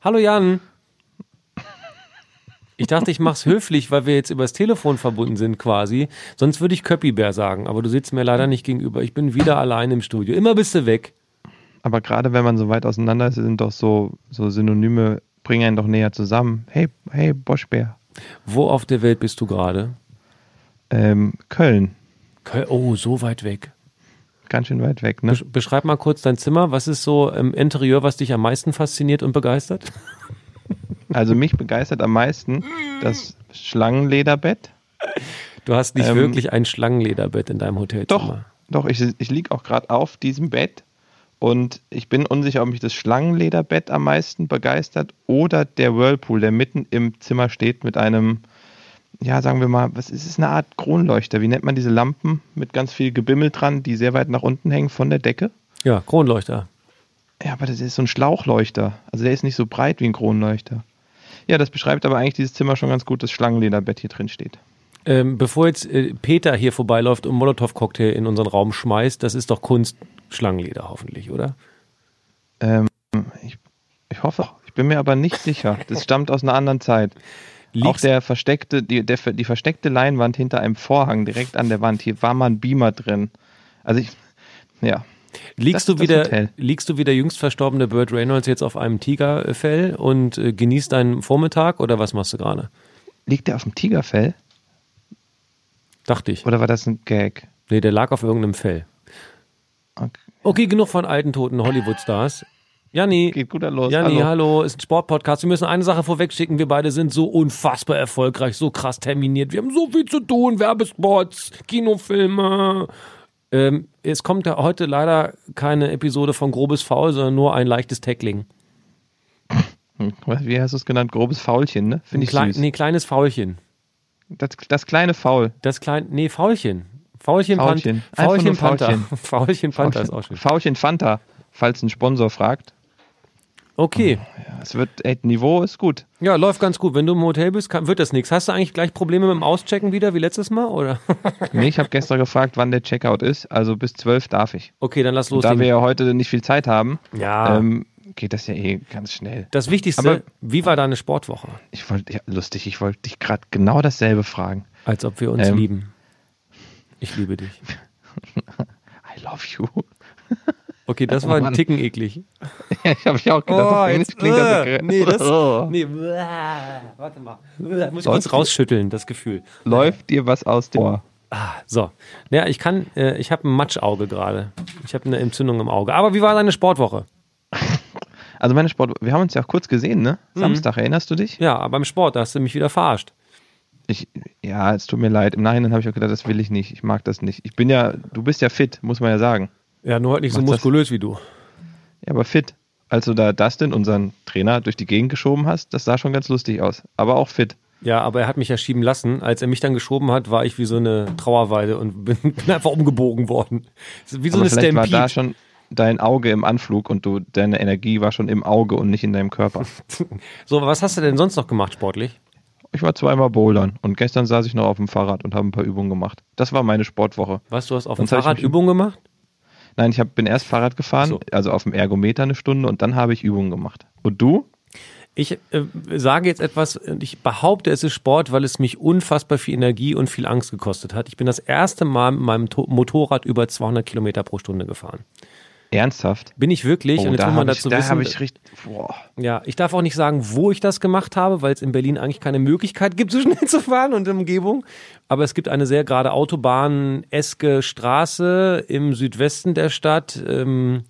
Hallo Jan. Ich dachte, ich mach's höflich, weil wir jetzt übers Telefon verbunden sind quasi. Sonst würde ich Köppibär sagen, aber du sitzt mir leider nicht gegenüber. Ich bin wieder allein im Studio. Immer bist du weg. Aber gerade wenn man so weit auseinander ist, sind doch so, so Synonyme, bringen einen doch näher zusammen. Hey, hey, Boschbär. Wo auf der Welt bist du gerade? Ähm, Köln. Köl oh, so weit weg. Ganz schön weit weg, ne? Besch beschreib mal kurz dein Zimmer. Was ist so im Interieur, was dich am meisten fasziniert und begeistert? Also mich begeistert am meisten das Schlangenlederbett. Du hast nicht Ähm, wirklich ein Schlangenlederbett in deinem Hotelzimmer. Doch, doch, ich, ich liege auch gerade auf diesem Bett und ich bin unsicher, ob mich das Schlangenlederbett am meisten begeistert oder der Whirlpool, der mitten im Zimmer steht mit einem, ja, sagen wir mal, was ist es, eine Art Kronleuchter? Wie nennt man diese Lampen mit ganz viel Gebimmel dran, die sehr weit nach unten hängen von der Decke? Ja, Kronleuchter. Ja, aber das ist so ein Schlauchleuchter. Also der ist nicht so breit wie ein Kronleuchter. Ja, das beschreibt aber eigentlich dieses Zimmer schon ganz gut, das Schlangenlederbett hier drin steht. Ähm, bevor jetzt äh, Peter hier vorbeiläuft und Molotow-Cocktail in unseren Raum schmeißt, das ist doch Kunst Schlangenleder hoffentlich, oder? Ähm, ich, ich hoffe, ich bin mir aber nicht sicher. Das stammt aus einer anderen Zeit. Auch Liegst, der versteckte, die, der, die versteckte Leinwand hinter einem Vorhang direkt an der Wand, hier war mal ein Beamer drin. Also ich, ja. liegst, das- du wieder, liegst du wie der jüngst verstorbene Burt Reynolds jetzt auf einem Tigerfell und äh, genießt deinen Vormittag oder was machst du gerade? Liegt der auf dem Tigerfell? Dachte ich. Oder war das ein Gag? Nee, der lag auf irgendeinem Fell. Okay. Okay, genug von alten, toten Hollywood-Stars. Janni, Geht guter los. Janni, hallo. Hallo. ist ein Sportpodcast. Wir müssen eine Sache vorwegschicken. Wir beide sind so unfassbar erfolgreich, so krass terminiert. Wir haben so viel zu tun. Werbespots, Kinofilme. Ähm, es kommt ja heute leider keine Episode von Grobes Faul, sondern nur ein leichtes Tackling. Wie hast du es genannt? Grobes Faulchen, ne? Finde ich Klein, süß. nee, kleines Faulchen. Das, das kleine Faul. Das klein, nee, Faulchen. Faulchen, Faulchen. Panther. Faulchen, Panther. Faulchen. Faulchen, Panther ist auch schön. Faulchen Fanta, falls ein Sponsor fragt. Okay. Ja, es wird, ey, Niveau ist gut. Ja, läuft ganz gut. Wenn du im Hotel bist, kann, wird das nichts. Hast du eigentlich gleich Probleme mit dem Auschecken wieder wie letztes Mal? Oder? Nee, ich habe gestern gefragt, wann der Checkout ist. Also bis 12 darf ich. Okay, dann lass Und da wir ja heute nicht viel Zeit haben, Ja. ähm, geht das ja eh ganz schnell. Das Wichtigste, Aber- wie war deine Sportwoche? Ich wollte, ja, lustig, ich wollte dich gerade genau dasselbe fragen. Als ob wir uns Ähm. lieben. Ich liebe dich. I love you. Okay, das Oh war ein Mann. Ticken eklig. habe ich auch gedacht, auf Englisch klingt das so äh, nee, das, Oh. nee, warte mal. Muss ich kurz rausschütteln, das Gefühl. Läuft dir was aus dem Ohr? Ah, so. Ja, ich kann, äh, ich habe ein Matschauge gerade. Ich habe eine Entzündung im Auge. Aber wie war deine Sportwoche? Also meine Sport, wir haben uns ja auch kurz gesehen, ne? Mhm. Samstag, erinnerst du dich? Ja, beim Sport, da hast du mich wieder verarscht. Ich, ja, es tut mir leid. Im Nachhinein habe ich auch gedacht, das will ich nicht. Ich mag das nicht. Ich bin ja, du bist ja fit, muss man ja sagen. Ja, nur halt nicht so Macht das- muskulös wie du. Ja, aber fit. Als du da Dustin, unseren Trainer, durch die Gegend geschoben hast, das sah schon ganz lustig aus. Aber auch fit. Ja, aber er hat mich ja schieben lassen. Als er mich dann geschoben hat, war ich wie so eine Trauerweide und bin, bin einfach umgebogen worden. Wie so aber eine vielleicht war Stampede. da schon dein Auge im Anflug und du, deine Energie war schon im Auge und nicht in deinem Körper. So, was hast du denn sonst noch gemacht sportlich? Ich war zweimal bouldern und gestern saß ich noch auf dem Fahrrad und habe ein paar Übungen gemacht. Das war meine Sportwoche. Was, du hast auf dem Fahrrad Übungen gemacht? Nein, ich hab, bin erst Fahrrad gefahren, So. also auf dem Ergometer eine Stunde und dann habe ich Übungen gemacht. Und du? Ich äh, sage jetzt etwas, und ich behaupte, es ist Sport, weil es mich unfassbar viel Energie und viel Angst gekostet hat. Ich bin das erste Mal mit meinem to Motorrad über 200 Kilometer pro Stunde gefahren. Ernsthaft? Bin ich wirklich? und jetzt da muss man habe ich, dazu da wissen, ich richtig. Boah. ja, ich darf auch nicht sagen, wo ich das gemacht habe, weil es in Berlin eigentlich keine Möglichkeit gibt, so schnell zu fahren und in Umgebung. Aber es gibt eine sehr gerade Autobahn-eske Straße im Südwesten der Stadt. Ähm,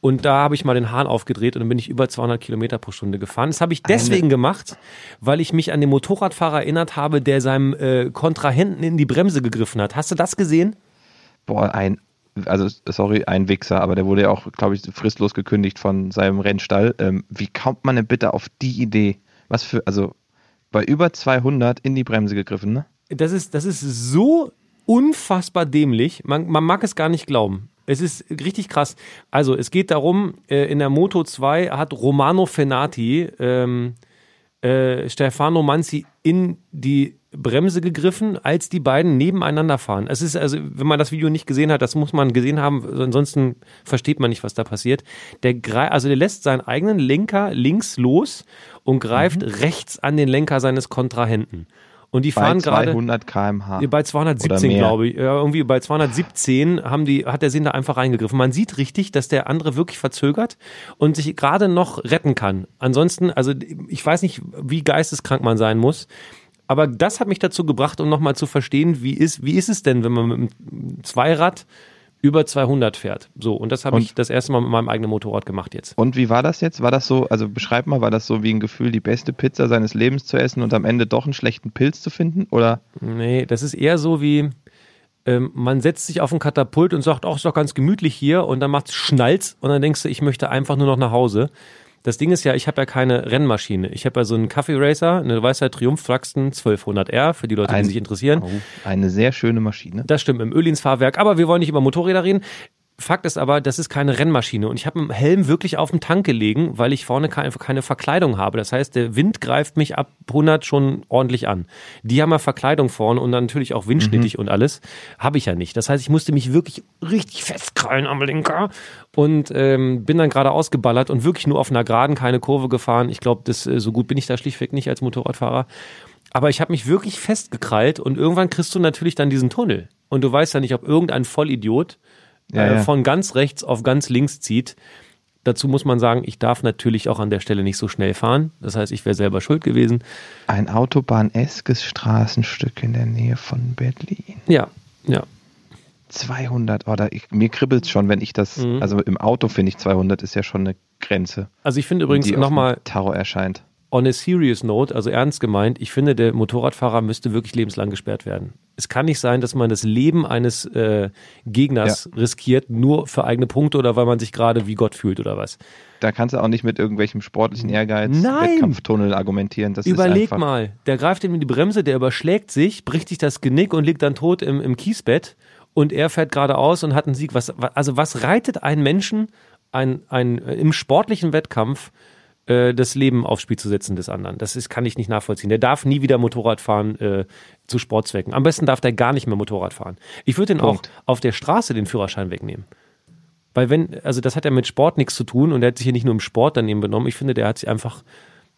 und da habe ich mal den Hahn aufgedreht und dann bin ich über 200 Kilometer pro Stunde gefahren. Das habe ich deswegen gemacht, weil ich mich an den Motorradfahrer erinnert habe, der seinem äh, Kontrahenten in die Bremse gegriffen hat. Hast du das gesehen? Boah, ein, also sorry, ein Wichser, aber der wurde ja auch, glaube ich, fristlos gekündigt von seinem Rennstall. Ähm, wie kommt man denn bitte auf die Idee? Was für, also bei über 200 in die Bremse gegriffen, ne? Das ist, das ist so unfassbar dämlich. Man, man mag es gar nicht glauben. Es ist richtig krass. Also, es geht darum, äh, in der Moto 2 hat Romano Fenati ähm, äh, Stefano Manzi in die Bremse gegriffen, als die beiden nebeneinander fahren. Es ist also, wenn man das Video nicht gesehen hat, das muss man gesehen haben, ansonsten versteht man nicht, was da passiert. Der also der lässt seinen eigenen Lenker links los und greift mhm. rechts an den Lenker seines Kontrahenten. Und die fahren gerade. Bei 200 km/h. Bei 217, glaube ich. Ja, irgendwie bei 217 haben die, hat der Sinn da einfach reingegriffen. Man sieht richtig, dass der andere wirklich verzögert und sich gerade noch retten kann. Ansonsten, also ich weiß nicht, wie geisteskrank man sein muss. Aber das hat mich dazu gebracht, um nochmal zu verstehen, wie ist, wie ist es denn, wenn man mit einem Zweirad über 200 fährt. So, und das habe ich das erste Mal mit meinem eigenen Motorrad gemacht jetzt. Und wie war das jetzt? War das so, also beschreib mal, war das so wie ein Gefühl, die beste Pizza seines Lebens zu essen und am Ende doch einen schlechten Pilz zu finden? Oder? Nee, das ist eher so wie, ähm, man setzt sich auf ein Katapult und sagt, ach, ist doch ganz gemütlich hier und dann macht es Schnalz und dann denkst du, ich möchte einfach nur noch nach Hause. Das Ding ist ja, ich habe ja keine Rennmaschine. Ich habe ja so einen Kaffee Racer, eine Weisheit Triumph Thruxton 1200R für die Leute, Ein, die sich interessieren. Oh, eine sehr schöne Maschine. Das stimmt, im Ölinsfahrwerk. Aber wir wollen nicht über Motorräder reden. Fakt ist aber, das ist keine Rennmaschine und ich habe einen Helm wirklich auf dem Tank gelegen, weil ich vorne keine, keine Verkleidung habe. Das heißt, der Wind greift mich ab 100 schon ordentlich an. Die haben ja Verkleidung vorne und dann natürlich auch windschnittig mhm. und alles. Habe ich ja nicht. Das heißt, ich musste mich wirklich richtig festkrallen am Lenker und ähm, bin dann gerade ausgeballert und wirklich nur auf einer Geraden keine Kurve gefahren. Ich glaube, das äh, so gut bin ich da schlichtweg nicht als Motorradfahrer. Aber ich habe mich wirklich festgekrallt und irgendwann kriegst du natürlich dann diesen Tunnel. Und du weißt ja nicht, ob irgendein Vollidiot ja, äh, ja. von ganz rechts auf ganz links zieht. Dazu muss man sagen, ich darf natürlich auch an der Stelle nicht so schnell fahren. Das heißt, ich wäre selber schuld gewesen. Ein autobahneskes Straßenstück in der Nähe von Berlin. Ja, ja. 200, oder ich, mir kribbelt es schon, wenn ich das, mhm. also im Auto finde ich 200 ist ja schon eine Grenze. Also ich finde übrigens nochmal. Tarot erscheint on a serious note, also ernst gemeint, ich finde, der Motorradfahrer müsste wirklich lebenslang gesperrt werden. Es kann nicht sein, dass man das Leben eines äh, Gegners ja. riskiert, nur für eigene Punkte oder weil man sich gerade wie Gott fühlt oder was. Da kannst du auch nicht mit irgendwelchem sportlichen Ehrgeiz, Nein. Wettkampftunnel argumentieren. Das Überleg mal, der greift ihm in die Bremse, der überschlägt sich, bricht sich das Genick und liegt dann tot im, im Kiesbett und er fährt geradeaus und hat einen Sieg. Was, also was reitet ein Menschen ein, ein, im sportlichen Wettkampf äh, das Leben aufs Spiel zu setzen des anderen. Das ist, kann ich nicht nachvollziehen. Der darf nie wieder Motorrad fahren äh, zu Sportzwecken. Am besten darf der gar nicht mehr Motorrad fahren. Ich würde den auch auf der Straße den Führerschein wegnehmen. Weil wenn, also das hat ja mit Sport nichts zu tun und er hat sich hier nicht nur im Sport daneben benommen. Ich finde, der hat sich einfach,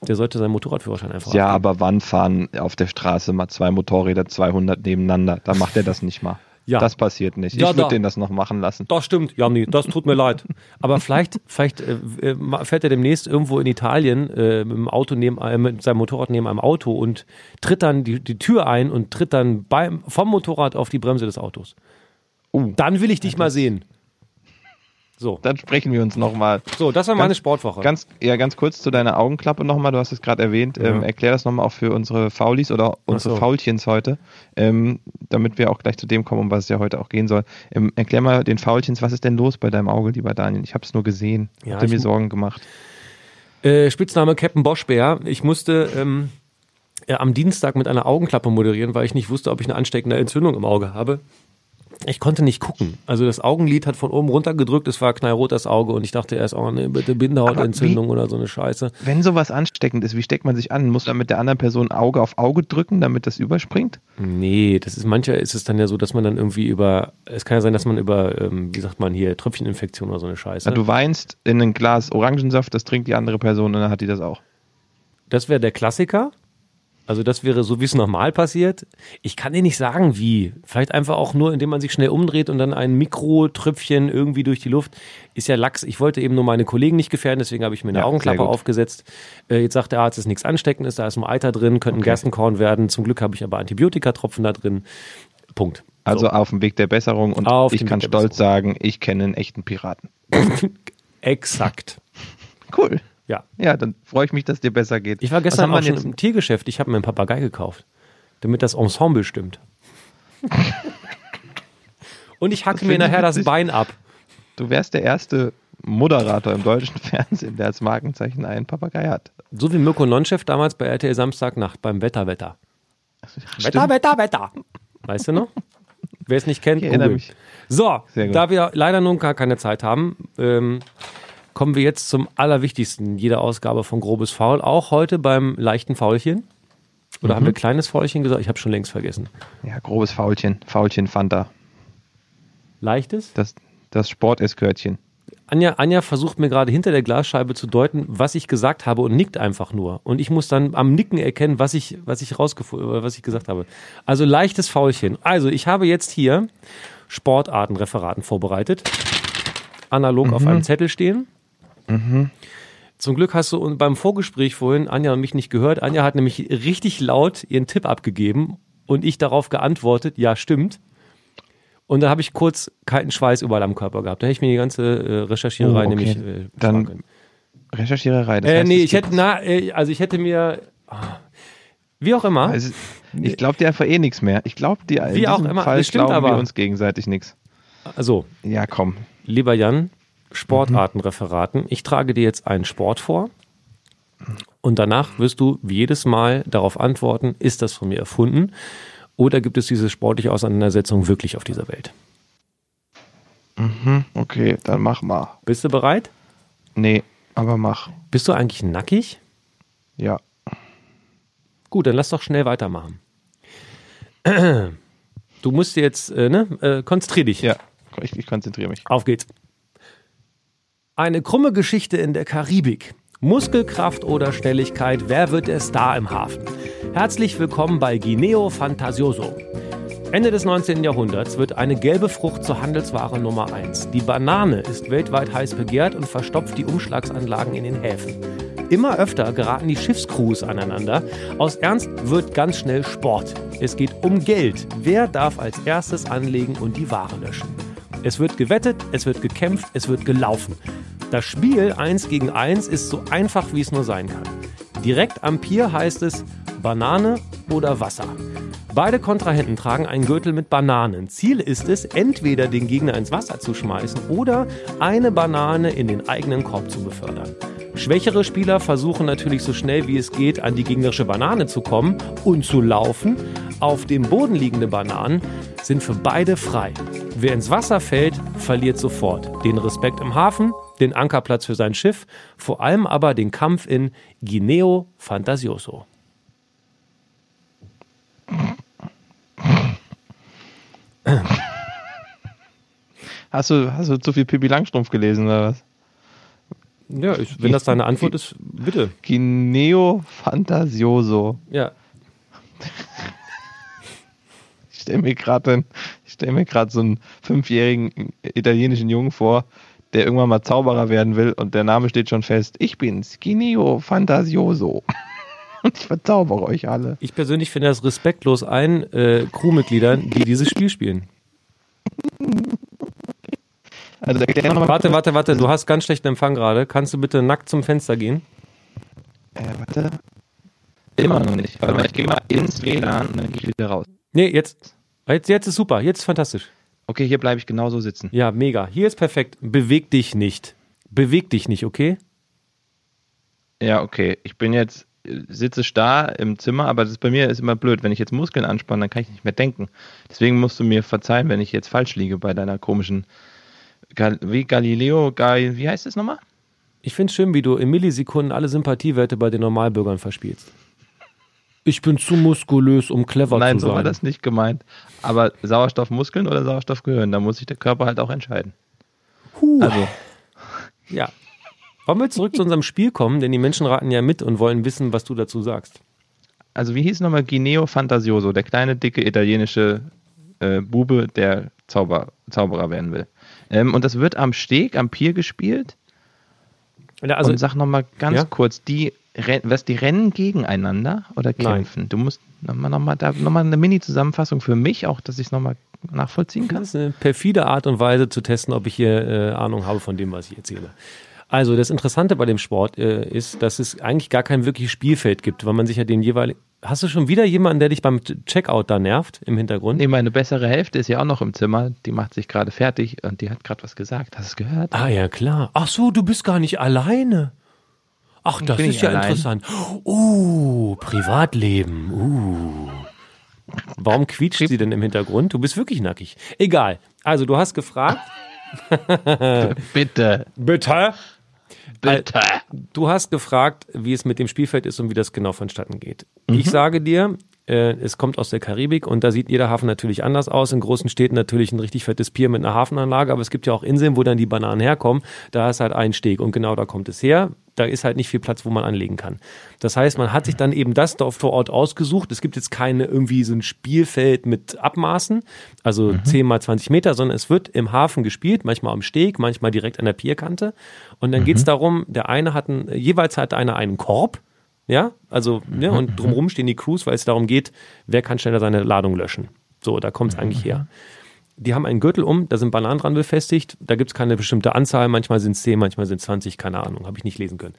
der sollte seinen Motorradführerschein einfach. Ja, abgeben. aber wann fahren auf der Straße mal zwei Motorräder 200 nebeneinander? Da macht er das nicht mal. Ja. Das passiert nicht. Ja, ich würde da, den das noch machen lassen. Das stimmt, Janni, das tut mir leid. Aber vielleicht, vielleicht äh, äh fährt er demnächst irgendwo in Italien äh, mit, dem Auto neben, äh, mit seinem Motorrad neben einem Auto und tritt dann die, die Tür ein und tritt dann beim, vom Motorrad auf die Bremse des Autos. Uh, dann will ich dich mal sehen. So. Dann sprechen wir uns nochmal. So, das war meine Sportwoche. Ganz, ja, ganz kurz zu deiner Augenklappe nochmal. Du hast es gerade erwähnt. Mhm. Ähm, erklär das nochmal auch für unsere Faulis oder unsere so. Faulchens heute, ähm, damit wir auch gleich zu dem kommen, um was es ja heute auch gehen soll. Ähm, erklär mal den Faulchens, was ist denn los bei deinem Auge, lieber Daniel? Ich habe es nur gesehen. Ja, Hatte mir Sorgen gemacht. Äh, Spitzname Captain Boschbär. Ich musste ähm, äh, am Dienstag mit einer Augenklappe moderieren, weil ich nicht wusste, ob ich eine ansteckende Entzündung im Auge habe ich konnte nicht gucken. Also das Augenlid hat von oben runter gedrückt, es war knallrot das Auge und ich dachte erst, oh ne, bitte Bindehautentzündung oder so eine Scheiße. Wenn sowas ansteckend ist, wie steckt man sich an? Muss man mit der anderen Person Auge auf Auge drücken, damit das überspringt? Nee, das ist mancher ist es dann ja so, dass man dann irgendwie über, es kann ja sein, dass man über, ähm, wie sagt man hier, Tröpfcheninfektion oder so eine Scheiße. Ja, du weinst in ein Glas Orangensaft, das trinkt die andere Person und dann hat die das auch. Das wäre der Klassiker. Also das wäre so, wie es normal passiert. Ich kann dir nicht sagen, wie. Vielleicht einfach auch nur, indem man sich schnell umdreht und dann ein Mikrotröpfchen irgendwie durch die Luft. Ist ja Lachs. Ich wollte eben nur meine Kollegen nicht gefährden, deswegen habe ich mir eine ja, Augenklappe aufgesetzt. Äh, jetzt sagt der Arzt, es ist nichts Ansteckendes, da ist ein Eiter drin, könnte ein Gerstenkorn werden. Zum Glück habe ich aber Antibiotikatropfen da drin. Punkt. Also so. auf dem Weg der Besserung und auf ich kann stolz sagen, ich kenne einen echten Piraten. Exakt. Cool. Ja. Ja, dann freue ich mich, dass dir besser geht. Ich war gestern auch schon im Tiergeschäft. Ich habe mir einen Papagei gekauft, damit das Ensemble stimmt. Und ich hacke mir nachher das Bein ab. Du wärst der erste Moderator im deutschen Fernsehen, der als Markenzeichen einen Papagei hat. So wie Mirko Nonchef damals bei RTL Samstagnacht beim Wetter, Wetter. Wetter, Wetter, Wetter. Weißt du noch? Wer es nicht kennt, ich erinnere mich. So, da wir leider nun gar keine Zeit haben, ähm, kommen wir jetzt zum allerwichtigsten jeder Ausgabe von Grobes Faul. Auch heute beim leichten Faulchen. Oder haben wir kleines Faulchen gesagt? Ich habe schon längst vergessen. Ja, grobes Faulchen. Faulchen Fanta. Leichtes? Das, das Sporteskörtchen. Anja, Anja versucht mir gerade hinter der Glasscheibe zu deuten, was ich gesagt habe und nickt einfach nur. Und ich muss dann am Nicken erkennen, was ich, was ich rausgefunden, was ich gesagt habe. Also leichtes Faulchen. Also ich habe jetzt hier Sportartenreferaten vorbereitet. Analog auf einem Zettel stehen. Zum Glück hast du beim Vorgespräch vorhin Anja und mich nicht gehört. Anja hat nämlich richtig laut ihren Tipp abgegeben und ich darauf geantwortet, ja, stimmt. Und da habe ich kurz kalten Schweiß überall am Körper gehabt. Da hätte ich mir die ganze äh, Recherchiererei Oh, okay. nämlich äh, Dann können. Recherchiererei. Das Äh, heißt, nee, ich hätte, na, äh, also ich hätte mir, ah, wie auch immer, Also, ich glaube dir einfach eh nichts mehr. Ich glaube dir in Wie auch immer, Fall das stimmt glauben wir aber. uns gegenseitig nichts. also, Ja, komm. lieber Jan, Sportartenreferaten. Ich trage dir jetzt einen Sport vor und danach wirst du wie jedes Mal darauf antworten, ist das von mir erfunden oder gibt es diese sportliche Auseinandersetzung wirklich auf dieser Welt? Okay, dann mach mal. Bist du bereit? Nee, aber mach. Bist du eigentlich nackig? Ja. Gut, dann lass doch schnell weitermachen. Du musst jetzt, äh, ne, äh, konzentrier dich. Ja, ich, ich konzentriere mich. Auf geht's. Eine krumme Geschichte in der Karibik. Muskelkraft oder Schnelligkeit, wer wird der Star im Hafen? Herzlich willkommen bei Guineo Fantasioso. Ende des 19. Jahrhunderts wird eine gelbe Frucht zur Handelsware Nummer 1. Die Banane ist weltweit heiß begehrt und verstopft die Umschlagsanlagen in den Häfen. Immer öfter geraten die Schiffscrews aneinander. Aus Ernst wird ganz schnell Sport. Es geht um Geld. Wer darf als erstes anlegen und die Ware löschen? Es wird gewettet, es wird gekämpft, es wird gelaufen. Das Spiel 1 gegen 1 ist so einfach, wie es nur sein kann. Direkt am Pier heißt es Banane oder Wasser. Beide Kontrahenten tragen einen Gürtel mit Bananen. Ziel ist es, entweder den Gegner ins Wasser zu schmeißen oder eine Banane in den eigenen Korb zu befördern. Schwächere Spieler versuchen natürlich so schnell wie es geht an die gegnerische Banane zu kommen und zu laufen. Auf dem Boden liegende Bananen sind für beide frei. Wer ins Wasser fällt, verliert sofort den Respekt im Hafen, den Ankerplatz für sein Schiff, vor allem aber den Kampf in Guineo Fantasioso. Hast du, hast du zu viel Pippi Langstrumpf gelesen oder was? Ja, ich, wenn das deine Antwort ist, bitte. Guineo Fantasioso. Ja. Ich stelle mir gerade stell mir gerade so einen fünfjährigen italienischen Jungen vor, der irgendwann mal Zauberer werden will und der Name steht schon fest. Ich bin's, Guineo Fantasioso. Und ich verzauberre euch alle. Ich persönlich finde das respektlos allen äh, Crewmitgliedern, die dieses Spiel spielen. Also. Warte, warte, warte, du hast ganz schlechten Empfang gerade. Kannst du bitte nackt zum Fenster gehen? Äh, warte. Immer noch nicht. Warte mal, ich gehe mal ins WLAN und dann gehe ich wieder raus. Nee, jetzt. Jetzt, jetzt ist super, jetzt ist fantastisch. Okay, hier bleibe ich genauso sitzen. Ja, mega. Hier ist perfekt. Beweg dich nicht. Beweg dich nicht, okay? Ja, okay. Ich bin jetzt, äh, sitze starr im Zimmer, aber das bei mir ist immer blöd. Wenn ich jetzt Muskeln anspanne, dann kann ich nicht mehr denken. Deswegen musst du mir verzeihen, wenn ich jetzt falsch liege bei deiner komischen, Gal wie Galileo, Gal wie heißt es nochmal? Ich finde es schön, wie du in Millisekunden alle Sympathiewerte bei den Normalbürgern verspielst. Ich bin zu muskulös, um clever Nein, zu so war sein. das nicht gemeint. Aber Sauerstoffmuskeln oder Sauerstoffgehirn, da muss sich der Körper halt auch entscheiden. Huh. Also, Ja. Wollen wir zurück zu unserem Spiel kommen, denn die Menschen raten ja mit und wollen wissen, was du dazu sagst. also wie hieß nochmal Guineo Fantasioso, der kleine, dicke italienische äh, Bube, der Zauber, Zauberer werden will. Ähm, und das wird am Steg, am Pier gespielt. Also, und sag nochmal ganz ja? kurz, die, was, die rennen gegeneinander oder Nein. kämpfen? Du musst nochmal noch mal, da noch mal eine Mini-Zusammenfassung für mich, auch dass ich es nochmal nachvollziehen kann. Das ist eine perfide Art und Weise zu testen, ob ich hier äh, Ahnung habe von dem, was ich erzähle. Also das Interessante bei dem Sport äh, ist, dass es eigentlich gar kein wirkliches Spielfeld gibt, weil man sich ja den jeweiligen... Hast du schon wieder jemanden, der dich beim Checkout da nervt im Hintergrund? Nee, meine bessere Hälfte ist ja auch noch im Zimmer. Die macht sich gerade fertig und die hat gerade was gesagt. Hast du es gehört? Ah ja, klar. Ach so, du bist gar nicht alleine. Ach, das Bin ist ich ja allein? interessant. Uh, Privatleben. Uh. Warum quietscht sie denn im Hintergrund? Du bist wirklich nackig. Egal. Also, du hast gefragt. Bitte. Bitte? Bitte. Du hast gefragt, wie es mit dem Spielfeld ist und wie das genau vonstatten geht. Ich sage dir, äh, es kommt aus der Karibik und da sieht jeder Hafen natürlich anders aus. In großen Städten natürlich ein richtig fettes Pier mit einer Hafenanlage, aber es gibt ja auch Inseln, wo dann die Bananen herkommen. Da ist halt ein Steg und genau da kommt es her. Da ist halt nicht viel Platz, wo man anlegen kann. Das heißt, man hat sich dann eben das dort vor Ort ausgesucht. Es gibt jetzt keine irgendwie so ein Spielfeld mit Abmaßen, also 10 mal 20 Meter, sondern es wird im Hafen gespielt, manchmal am Steg, manchmal direkt an der Pierkante. Und dann geht's darum, der eine hat einen, jeweils hat einer einen Korb, ja, also, ne, und drumherum stehen die Crews, weil es darum geht, wer kann schneller seine Ladung löschen. So, da kommt es eigentlich her. Die haben einen Gürtel um, da sind Bananen dran befestigt, da gibt es keine bestimmte Anzahl, manchmal sind es 10, manchmal sind es 20, keine Ahnung, habe ich nicht lesen können.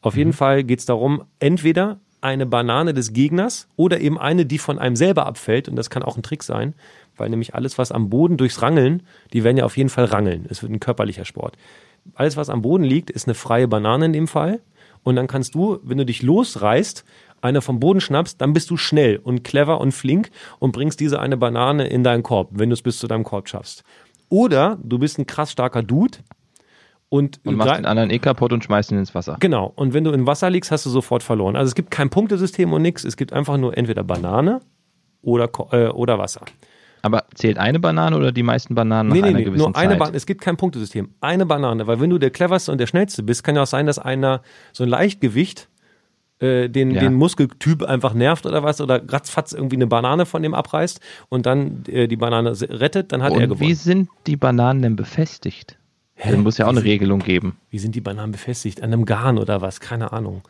Auf jeden Fall geht es darum, entweder eine Banane des Gegners oder eben eine, die von einem selber abfällt, und das kann auch ein Trick sein, weil nämlich alles, was am Boden durchs Rangeln, die werden ja auf jeden Fall rangeln. Es wird ein körperlicher Sport. Alles, was am Boden liegt, ist eine freie Banane in dem Fall. Und dann kannst du, wenn du dich losreißt, eine vom Boden schnappst, dann bist du schnell und clever und flink und bringst diese eine Banane in deinen Korb, wenn du es bis zu deinem Korb schaffst. Oder du bist ein krass starker Dude und, Und machst den anderen eh kaputt und schmeißt ihn ins Wasser. Genau. Und wenn du im Wasser liegst, hast du sofort verloren. Also es gibt kein Punktesystem und nichts. Es gibt einfach nur entweder Banane oder, äh, oder Wasser. Aber zählt eine Banane oder die meisten Bananen nach Nee, nee, einer nee, gewissen nur eine Zeit? Banane. Es gibt kein Punktesystem. Eine Banane. Weil wenn du der cleverste und der schnellste bist, kann ja auch sein, dass einer so ein Leichtgewicht äh, den, Ja. den Muskeltyp einfach nervt oder was oder ratzfatz irgendwie eine Banane von dem abreißt und dann äh, die Banane rettet, dann hat er Und gewonnen. wie sind die Bananen denn befestigt? Dann muss ja auch eine Regelung geben. Wie sind die Bananen befestigt? An einem Garn oder was? Keine Ahnung.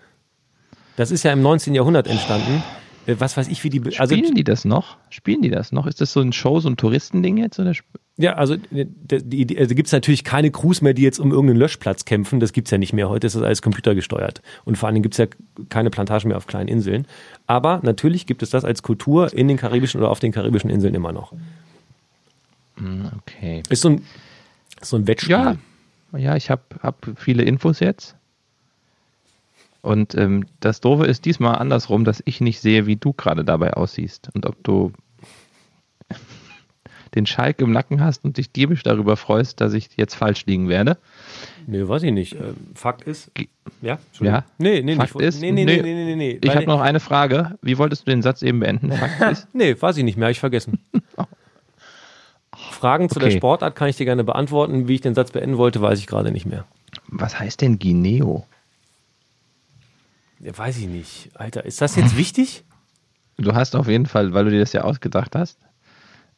Das ist ja im 19. Jahrhundert entstanden. Äh, Was weiß ich, wie die. Also, Spielen die das noch? Spielen die das noch? Ist das so ein Show, so ein Touristending jetzt? Oder? Ja, also, äh, die, die, also gibt es natürlich keine Crews mehr, die jetzt um irgendeinen Löschplatz kämpfen. Das gibt's ja nicht mehr. Heute ist das alles computergesteuert. Und vor allen Dingen gibt's ja keine Plantagen mehr auf kleinen Inseln. Aber natürlich gibt es das als Kultur in den karibischen oder auf den karibischen Inseln immer noch. Okay. Ist so ein, so ein Wettspiel. Ja, ja ich habe hab viele Infos jetzt. Und ähm, das Doofe ist diesmal andersrum, dass ich nicht sehe, wie du gerade dabei aussiehst. Und ob du den Schalk im Nacken hast und dich diebisch darüber freust, dass ich jetzt falsch liegen werde. Nee, weiß ich nicht. Äh, Fakt ist. Ja? Ja? Nee, nee, Fakt nicht. ist, nee, nee, nee. nee, nee, nee, nee. Ich habe noch eine Frage. Wie wolltest du den Satz eben beenden? Fakt ist, Nee, weiß ich nicht mehr, ich vergessen. Fragen zu der Okay. Sportart kann ich dir gerne beantworten. Wie ich den Satz beenden wollte, weiß ich gerade nicht mehr. was heißt denn Guineo? Ja, weiß ich nicht. Alter, ist das jetzt wichtig? Du hast auf jeden Fall, weil du dir das ja ausgedacht hast.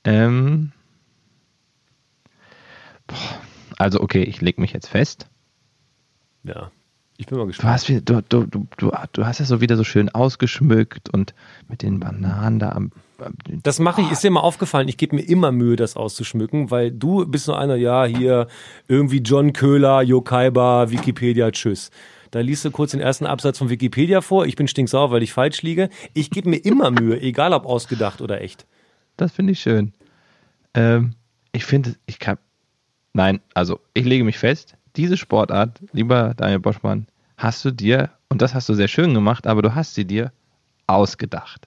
Ähm, also okay, ich leg mich jetzt fest. Ja. Ich bin mal Du gespannt. hast, wieder- du, du, du, du, du hast es so wieder so schön ausgeschmückt und mit den Bananen da am. am Das mache ich, ist dir mal aufgefallen, ich gebe mir immer Mühe, das auszuschmücken, weil du bist so einer, ja, hier irgendwie John Köhler, Jokaiba, Wikipedia, tschüss. Da liest du kurz den ersten Absatz von Wikipedia vor, ich bin stinksauer, weil ich falsch liege. Ich gebe mir immer Mühe, egal ob ausgedacht oder echt. Das finde ich schön. Ähm, ich finde, ich kann. Nein, also ich lege mich fest, diese Sportart, lieber Daniel Boschmann, hast du dir, und das hast du sehr schön gemacht, aber du hast sie dir ausgedacht.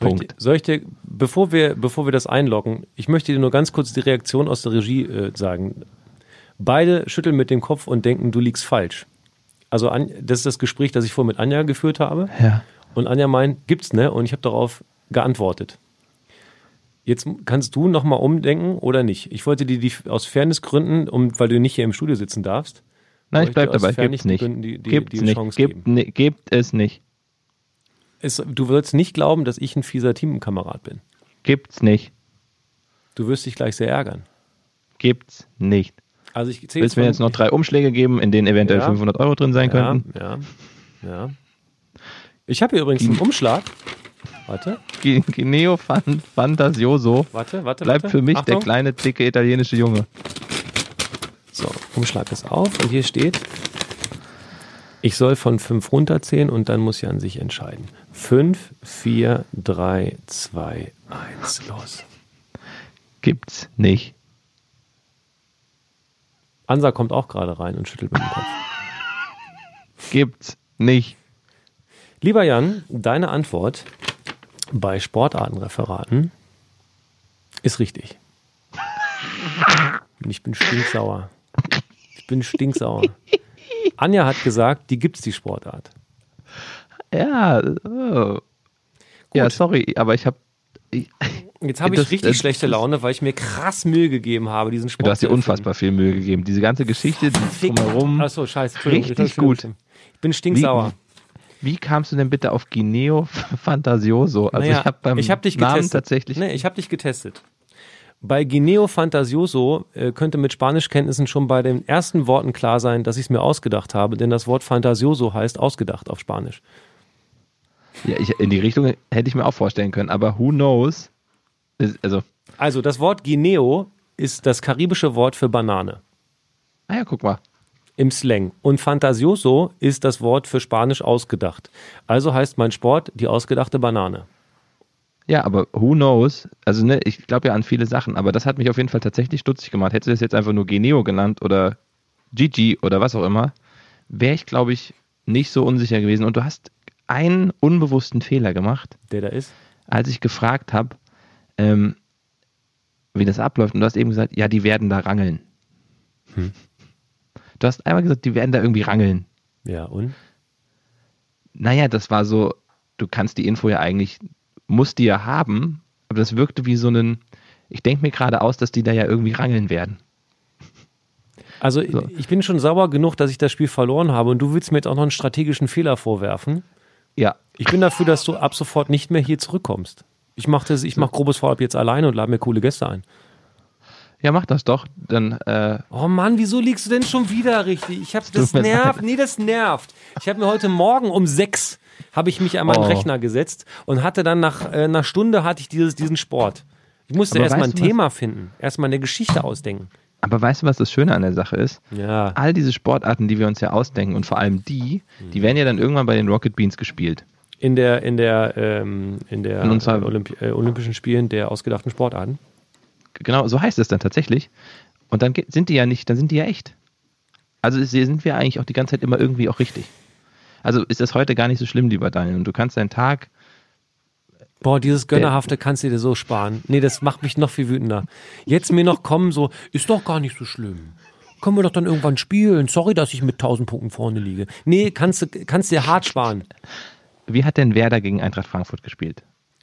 Soll ich, Punkt. dir- soll ich dir, bevor wir, bevor wir das einloggen, ich möchte dir nur ganz kurz die Reaktion aus der Regie äh, sagen. Beide schütteln mit dem Kopf und denken, du liegst falsch. Also das ist das Gespräch, das ich vorher mit Anja geführt habe. Ja. Und Anja meint, gibt's ne? Und ich habe darauf geantwortet. Jetzt kannst du nochmal umdenken oder nicht. Ich wollte dir die aus Fairnessgründen, um, weil du nicht hier im Studio sitzen darfst, Nein, ich bleib dabei. Gibt's nicht. Fairnessgründen die- die- Gibt's die nicht. Gibt, ne, gibt es nicht. es, du wirst nicht glauben, dass ich ein fieser Teamkamerad bin. Gibt's nicht. Du wirst dich gleich sehr ärgern. Gibt's nicht. Also ich Willst du mir jetzt noch drei Umschläge geben, in denen eventuell Ja. 500 Euro drin sein Ja, könnten? ja, ja. Ich habe hier übrigens einen Umschlag. Warte, Gi- Gineo Fan- Fantasioso warte, warte. bleibt warte. für mich der Achtung. kleine, dicke italienische Junge. So, Umschlag ist auf und hier steht, ich soll von 5 runterzählen und dann muss Jan sich entscheiden. 5, 4, 3, 2, 1, los. Gibt's nicht. Ansa kommt auch gerade rein und schüttelt mit dem Kopf. Gibt's nicht. Lieber Jan, deine Antwort bei Sportartenreferaten ist richtig. Und ich bin stinksauer. Ich bin stinksauer. Anja hat gesagt, die gibt's die Sportart. Ja, oh. ja, sorry, aber ich habe. Jetzt habe ich Das- richtig das- schlechte Laune, weil ich mir krass Mühe gegeben habe, diesen Sport Du hast dir unfassbar viel Mühe gegeben. Diese ganze Geschichte, die drumherum. Achso, scheiße. Richtig gut. Ich bin stinksauer. Wie kamst du denn bitte auf Guineo Fantasioso? Also Naja, ich habe beim ich hab dich Namen getestet. tatsächlich. Nee, ich habe dich getestet. Bei Guineo Fantasioso äh, könnte mit Spanischkenntnissen schon bei den ersten Worten klar sein, dass ich es mir ausgedacht habe, denn das Wort Fantasioso heißt ausgedacht auf Spanisch. Ja, ich, in die Richtung hätte ich mir auch vorstellen können, aber who knows? Also, Also das Wort Guineo ist das karibische Wort für Banane naja, guck mal. Im Slang. Und Fantasioso ist das Wort für Spanisch ausgedacht. Also heißt mein Sport die ausgedachte Banane. Ja, aber who knows? Also, ne, ich glaube ja an viele Sachen, aber das hat mich auf jeden Fall tatsächlich stutzig gemacht. Hättest du das jetzt einfach nur Geneo genannt oder Gigi oder was auch immer, wäre ich, glaube ich, nicht so unsicher gewesen. Und du hast einen unbewussten Fehler gemacht, Der da ist. als ich gefragt habe, ähm, wie das abläuft. Und du hast eben gesagt, ja, die werden da rangeln. Du hast einmal gesagt, die werden da irgendwie rangeln. Ja, und? Naja, das war so, du kannst die Info ja eigentlich, musst die ja haben, aber das wirkte wie so ein, ich denke mir gerade aus, dass die da ja irgendwie rangeln werden. Also So. ich bin schon sauer genug, dass ich das Spiel verloren habe und du willst mir jetzt auch noch einen strategischen Fehler vorwerfen. Ja, Ich bin dafür, dass du ab sofort nicht mehr hier zurückkommst. Ich mache mache grobes Vorab jetzt alleine und lade mir coole Gäste ein. Ja, mach das doch. Dann, äh, Oh Mann, wieso liegst du denn schon wieder richtig? Ich habe das nervt, nee, das nervt. Ich habe mir heute Morgen um sechs habe ich mich an meinen Oh. Rechner gesetzt und hatte dann nach äh, einer Stunde hatte ich dieses, diesen Sport. Ich musste erstmal ein du was? Thema finden, erstmal eine Geschichte ausdenken. aber weißt du, was das Schöne an der Sache ist? Ja. All diese Sportarten, die wir uns ja ausdenken und vor allem die, die werden ja dann irgendwann bei den Rocket Beans gespielt. In der, in der, ähm, in der In äh, Olympi äh, Olympischen Spielen der ausgedachten Sportarten. Genau, so heißt es dann tatsächlich. Und dann sind die ja nicht, dann sind die ja echt. Also sind wir eigentlich auch die ganze Zeit immer irgendwie auch richtig. Also ist das heute gar nicht so schlimm, lieber Daniel. Und du kannst deinen Tag Boah, dieses Gönnerhafte kannst du dir so sparen. Nee, das macht mich noch viel wütender. Jetzt mir noch kommen, so, ist doch gar nicht so schlimm. Können wir doch dann irgendwann spielen. Sorry, dass ich mit 1000 Punkten vorne liege. Nee, kannst du kannst dir hart sparen. Wie hat denn Werder gegen Eintracht Frankfurt gespielt?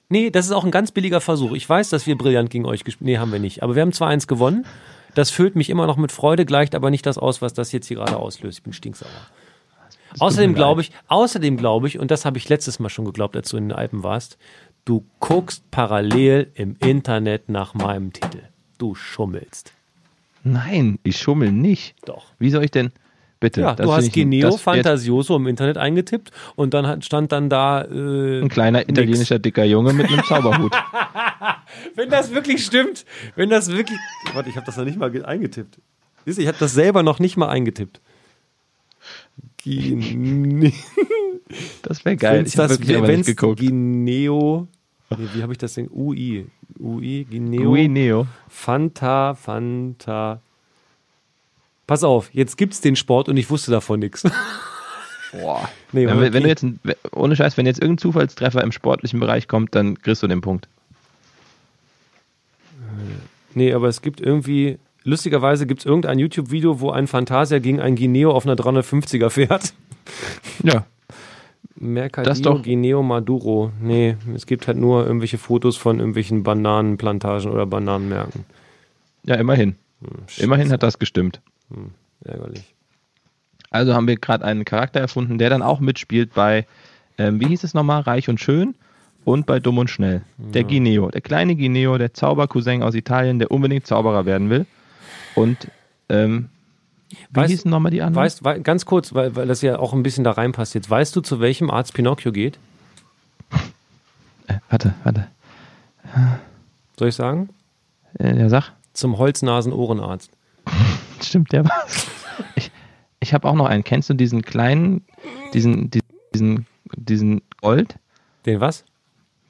Nee, das ist auch ein ganz billiger Versuch. Ich weiß, dass wir brillant gegen euch gespielt Nee, haben wir nicht. Aber wir haben 2-1 gewonnen. Das füllt mich immer noch mit Freude, gleicht aber nicht das aus, was das jetzt hier gerade auslöst. Ich bin stinksauer. Außerdem glaube ich, außerdem glaube ich, und das habe ich letztes Mal schon geglaubt, als du in den Alpen warst, du guckst parallel im Internet nach meinem Titel. Du schummelst. Nein, ich schummel nicht. Doch. Wie soll ich denn? Bitte. Ja, das du hast Geneo Fantasioso im Internet eingetippt und dann hat- stand dann da. Äh, Ein kleiner italienischer dicker Junge mit einem Zauberhut. Wenn das wirklich stimmt, wenn das wirklich. Warte, ich habe das noch nicht mal ge- eingetippt. Siehst du, ich habe das selber noch nicht mal eingetippt. Das wäre geil. Wenn's Ich habe das, wirklich aber nicht geguckt. Gineo. Nee, wie habe ich das denn? UI. UI, Gineo. Guineo. Fanta, Fanta. Pass auf, jetzt gibt's den Sport und ich wusste davon nichts. Boah. Nee, wenn, wenn du jetzt, ohne Scheiß, wenn jetzt irgendein Zufallstreffer im sportlichen Bereich kommt, dann kriegst du den Punkt. Nee, aber es gibt irgendwie, lustigerweise gibt es irgendein YouTube-Video, wo ein Fantasia gegen ein Guineo auf einer 350er fährt. Ja. Mercadillo, Das doch- Guineo, Maduro. Nee, es gibt halt nur irgendwelche Fotos von irgendwelchen Bananenplantagen oder Bananenmärkten. Ja, immerhin. Hm, Immerhin hat das gestimmt. Ärgerlich. Also haben wir gerade einen Charakter erfunden, der dann auch mitspielt bei, ähm, wie hieß es nochmal, Reich und Schön und bei Dumm und Schnell. Der Guineo, der kleine Guineo, der Zaubercousin aus Italien, der unbedingt Zauberer werden will. Und ähm, wie Weißt- hießen nochmal die anderen? Weißt, wei- ganz kurz, weil, weil das ja auch ein bisschen da reinpasst jetzt. Weißt du, zu welchem Arzt Pinocchio geht? äh, warte, warte. Soll ich sagen? Äh, ja, sag. Zum Holznasen-Ohrenarzt. Stimmt, der war's. Ich, ich habe auch noch einen. Kennst du diesen kleinen, diesen, diesen, diesen Gold? Den was?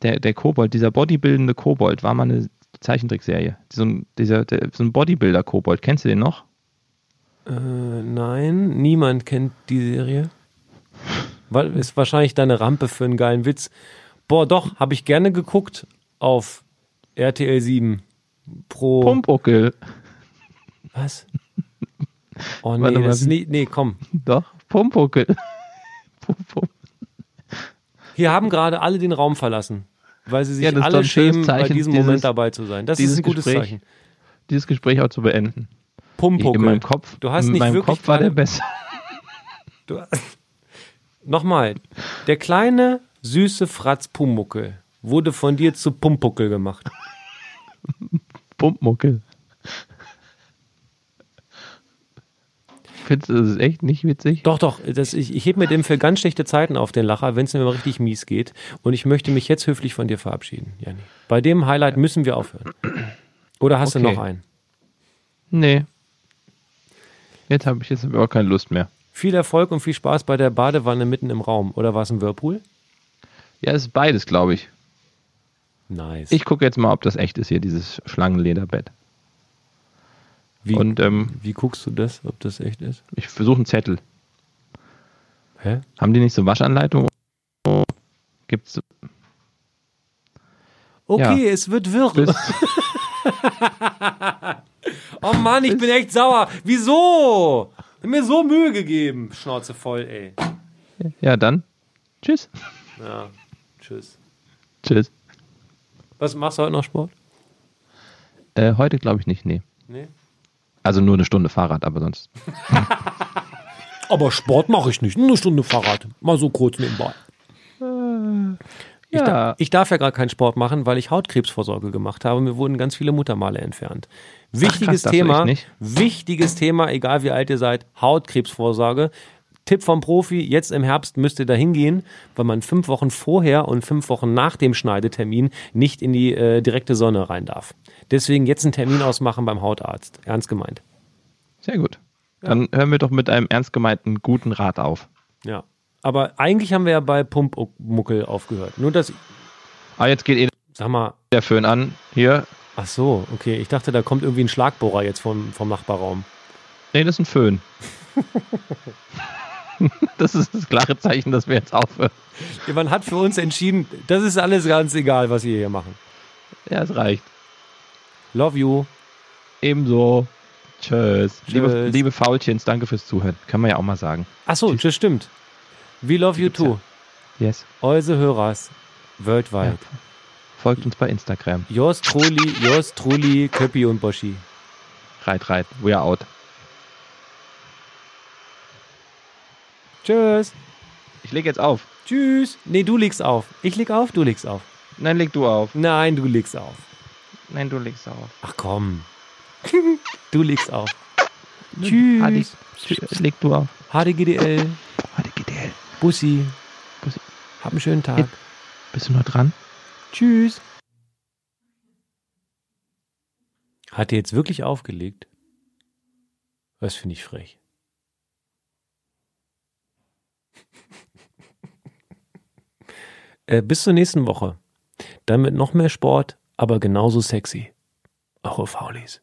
Der, der Kobold, dieser bodybuildende Kobold, war mal eine Zeichentrickserie. So ein, dieser, der, so ein Bodybuilder-Kobold. Kennst du den noch? Äh, nein, niemand kennt die Serie. Ist wahrscheinlich deine Rampe für einen geilen Witz. Boah, doch, habe ich gerne geguckt auf RTL 7 pro. Pumpuckel. Was? Oh nee, Warte das ist nie, nee, komm. Doch, Pumpuckel. Pum, pum. Hier haben gerade alle den Raum verlassen, weil sie sich Ja, alle schämen, bei diesem dieses- Moment dabei zu sein. Das ist ein gutes Gespräch. Zeichen. Dieses Gespräch auch zu beenden. Pumpuckel. In meinem Kopf, Du hast in nicht meinem wirklich Kopf war der besser. Du, nochmal, der kleine, süße Fratz Pumuckel wurde von dir zu Pumpuckel gemacht. Pumpmuckel. Findest du das echt nicht witzig? Doch, doch, das, ich, ich heb mir dem für ganz schlechte Zeiten auf den Lacher, wenn es mir mal richtig mies geht. Und ich möchte mich jetzt höflich von dir verabschieden, Janni. Bei dem Highlight müssen wir aufhören. Oder hast Okay. du noch einen? Nee. Jetzt habe ich jetzt aber auch keine Lust mehr. Viel Erfolg und viel Spaß bei der Badewanne mitten im Raum. Oder war es ein Whirlpool? Ja, es ist beides, glaube ich. Nice. Ich gucke jetzt mal, ob das echt ist hier, dieses Schlangenlederbett. Wie, Und ähm, wie guckst du das, ob das echt ist? ich versuche einen Zettel. Hä? Haben die nicht so Waschanleitungen? Gibt's Okay, Ja. es wird wirr. Oh Mann, ich bin echt sauer. Wieso? Hab mir so Mühe gegeben. Schnauze voll, ey. Ja, dann. Tschüss. Ja, tschüss. Tschüss. Was machst du heute noch Sport? Äh, heute glaube ich nicht, nee. Nee. Also nur eine Stunde Fahrrad, aber sonst. Aber Sport mache ich nicht. Nur eine Stunde Fahrrad. Mal so kurz nebenbei. Ich, da, ich darf ja gerade keinen Sport machen, weil ich Hautkrebsvorsorge gemacht habe. Mir wurden ganz viele Muttermale entfernt. Wichtiges krass, darfst du Thema. Wichtiges Thema, egal wie alt ihr seid. Hautkrebsvorsorge. Tipp vom Profi, jetzt im Herbst müsst ihr da hingehen, weil man fünf Wochen vorher und fünf Wochen nach dem Schneidetermin nicht in die äh, direkte Sonne rein darf. Deswegen jetzt einen Termin ausmachen beim Hautarzt. Ernst gemeint. Sehr gut. Dann hören wir doch mit einem ernst gemeinten guten Rat auf. Ja. Aber eigentlich haben wir ja bei Pumpmuckel aufgehört. Nur das, Ah, jetzt geht eh sag mal, der Föhn an. Hier. ach so, okay. Ich dachte, da kommt irgendwie ein Schlagbohrer jetzt vom, vom Nachbarraum. Nee, das ist ein Föhn. das ist das klare Zeichen, dass wir jetzt aufhören. Ja, man hat für uns entschieden, das ist alles ganz egal, was wir hier machen. Ja, es reicht. Love you. Ebenso. Tschüss. Liebe, Tschüss. liebe Faulchens, danke fürs Zuhören. Kann man ja auch mal sagen. Ach so, das stimmt. We love you gibt's ja. too. Yes. Eure Hörers worldwide. Folgt uns bei Instagram. Yours truly, yours truly, Köppi und Boschi. Reit, reit. We are out. Tschüss. Ich lege jetzt auf. Tschüss. Nee, du legst auf. Ich leg auf, du legst auf. Nein, leg du auf. Nein, du legst auf. Nein, du legst auf. Ach komm. Du legst auf. Tschüss. Hadi. Tschüss. Leg du auf. HDGDL. HDGDL. Bussi. Bussi. Hab einen schönen Tag. Bist du noch dran? Tschüss. Hat er jetzt wirklich aufgelegt? Das finde ich frech. äh, bis zur nächsten Woche. Dann mit noch mehr Sport, aber genauso sexy. Eure Faulis.